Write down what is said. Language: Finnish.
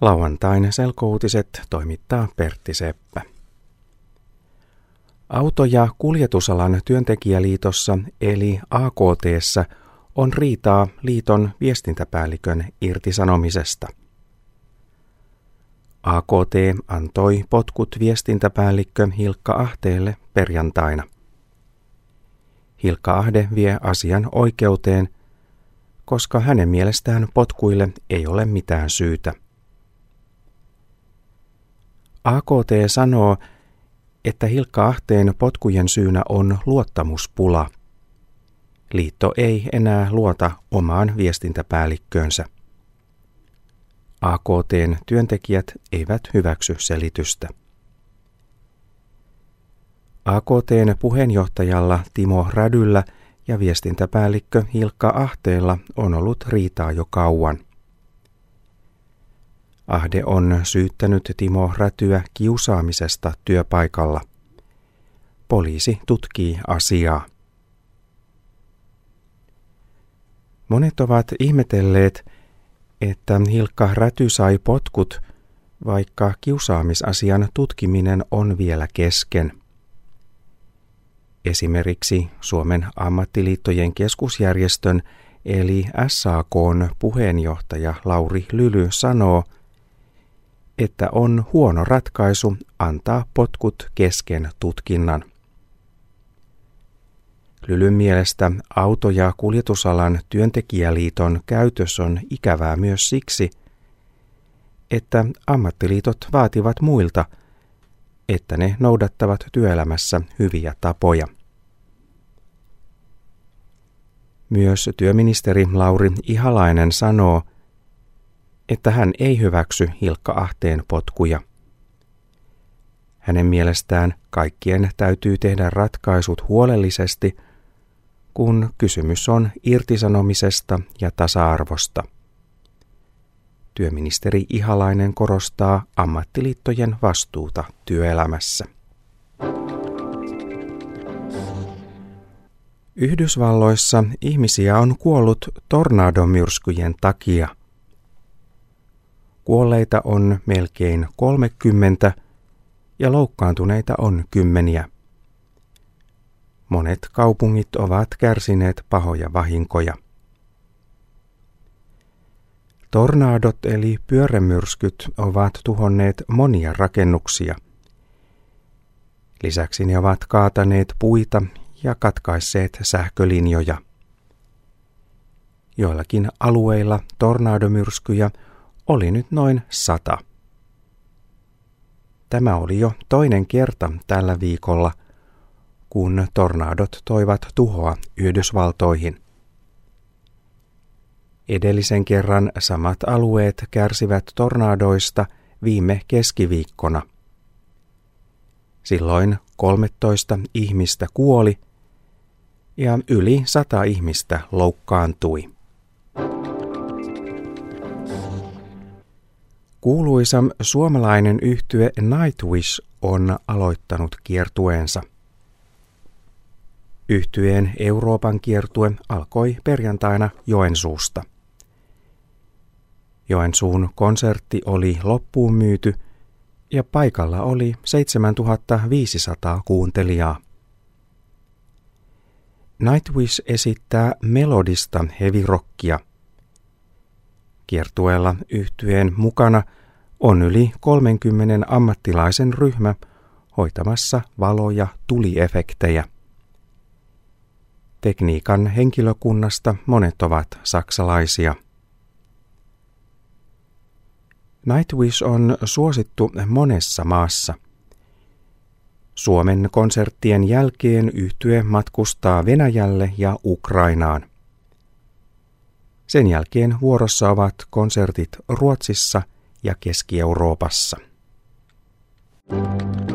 Lauantain selkouutiset toimittaa Pertti Seppä. Auto- ja kuljetusalan työntekijäliitossa eli AKTssä on riitaa liiton viestintäpäällikön irtisanomisesta. AKT antoi potkut viestintäpäällikkö Hilkka Ahteelle perjantaina. Hilkka Ahde vie asian oikeuteen, koska hänen mielestään potkuille ei ole mitään syytä. AKT sanoo, että Hilkka Ahteen potkujen syynä on luottamuspula. Liitto ei enää luota omaan viestintäpäällikköönsä. AKTn työntekijät eivät hyväksy selitystä. AKTn puheenjohtajalla Timo Rädyllä ja viestintäpäällikkö Hilkka Ahteella on ollut riitaa jo kauan. Ahde on syyttänyt Timo Rätyä kiusaamisesta työpaikalla. Poliisi tutkii asiaa. Monet ovat ihmetelleet, että Hilkka Räty sai potkut, vaikka kiusaamisasian tutkiminen on vielä kesken. Esimerkiksi Suomen ammattiliittojen keskusjärjestön eli SAKn puheenjohtaja Lauri Lyly sanoo, että on huono ratkaisu antaa potkut kesken tutkinnan. Lylyn mielestä auto- ja kuljetusalan työntekijäliiton käytös on ikävää myös siksi, että ammattiliitot vaativat muilta, että ne noudattavat työelämässä hyviä tapoja. Myös työministeri Lauri Ihalainen sanoo, että hän ei hyväksy Hilkka Ahteen potkuja. Hänen mielestään kaikkien täytyy tehdä ratkaisut huolellisesti, kun kysymys on irtisanomisesta ja tasa-arvosta. Työministeri Ihalainen korostaa ammattiliittojen vastuuta työelämässä. Yhdysvalloissa ihmisiä on kuollut tornadomyrskyjen takia – Kuolleita on melkein 30 ja loukkaantuneita on kymmeniä. Monet kaupungit ovat kärsineet pahoja vahinkoja. Tornaadot eli pyörämyrskyt ovat tuhonneet monia rakennuksia. Lisäksi ne ovat kaataneet puita ja katkaisseet sähkölinjoja. Joillakin alueilla tornaadomyrskyjä oli nyt noin sata. Tämä oli jo toinen kerta tällä viikolla, kun tornaadot toivat tuhoa Yhdysvaltoihin. Edellisen kerran samat alueet kärsivät tornaadoista viime keskiviikkona. Silloin 13 ihmistä kuoli ja yli sata ihmistä loukkaantui. Kuuluisa suomalainen yhtye Nightwish on aloittanut kiertueensa. Yhtyeen Euroopan kiertue alkoi perjantaina Joensuusta. Joensuun konsertti oli loppuun myyty ja paikalla oli 7500 kuuntelijaa. Nightwish esittää melodista hevirokkia. Kiertueella yhtyeen mukana on yli 30 ammattilaisen ryhmä hoitamassa valo- ja tuliefektejä. Tekniikan henkilökunnasta monet ovat saksalaisia. Nightwish on suosittu monessa maassa. Suomen konserttien jälkeen yhtye matkustaa Venäjälle ja Ukrainaan. Sen jälkeen vuorossa ovat konsertit Ruotsissa ja Keski-Euroopassa. thank you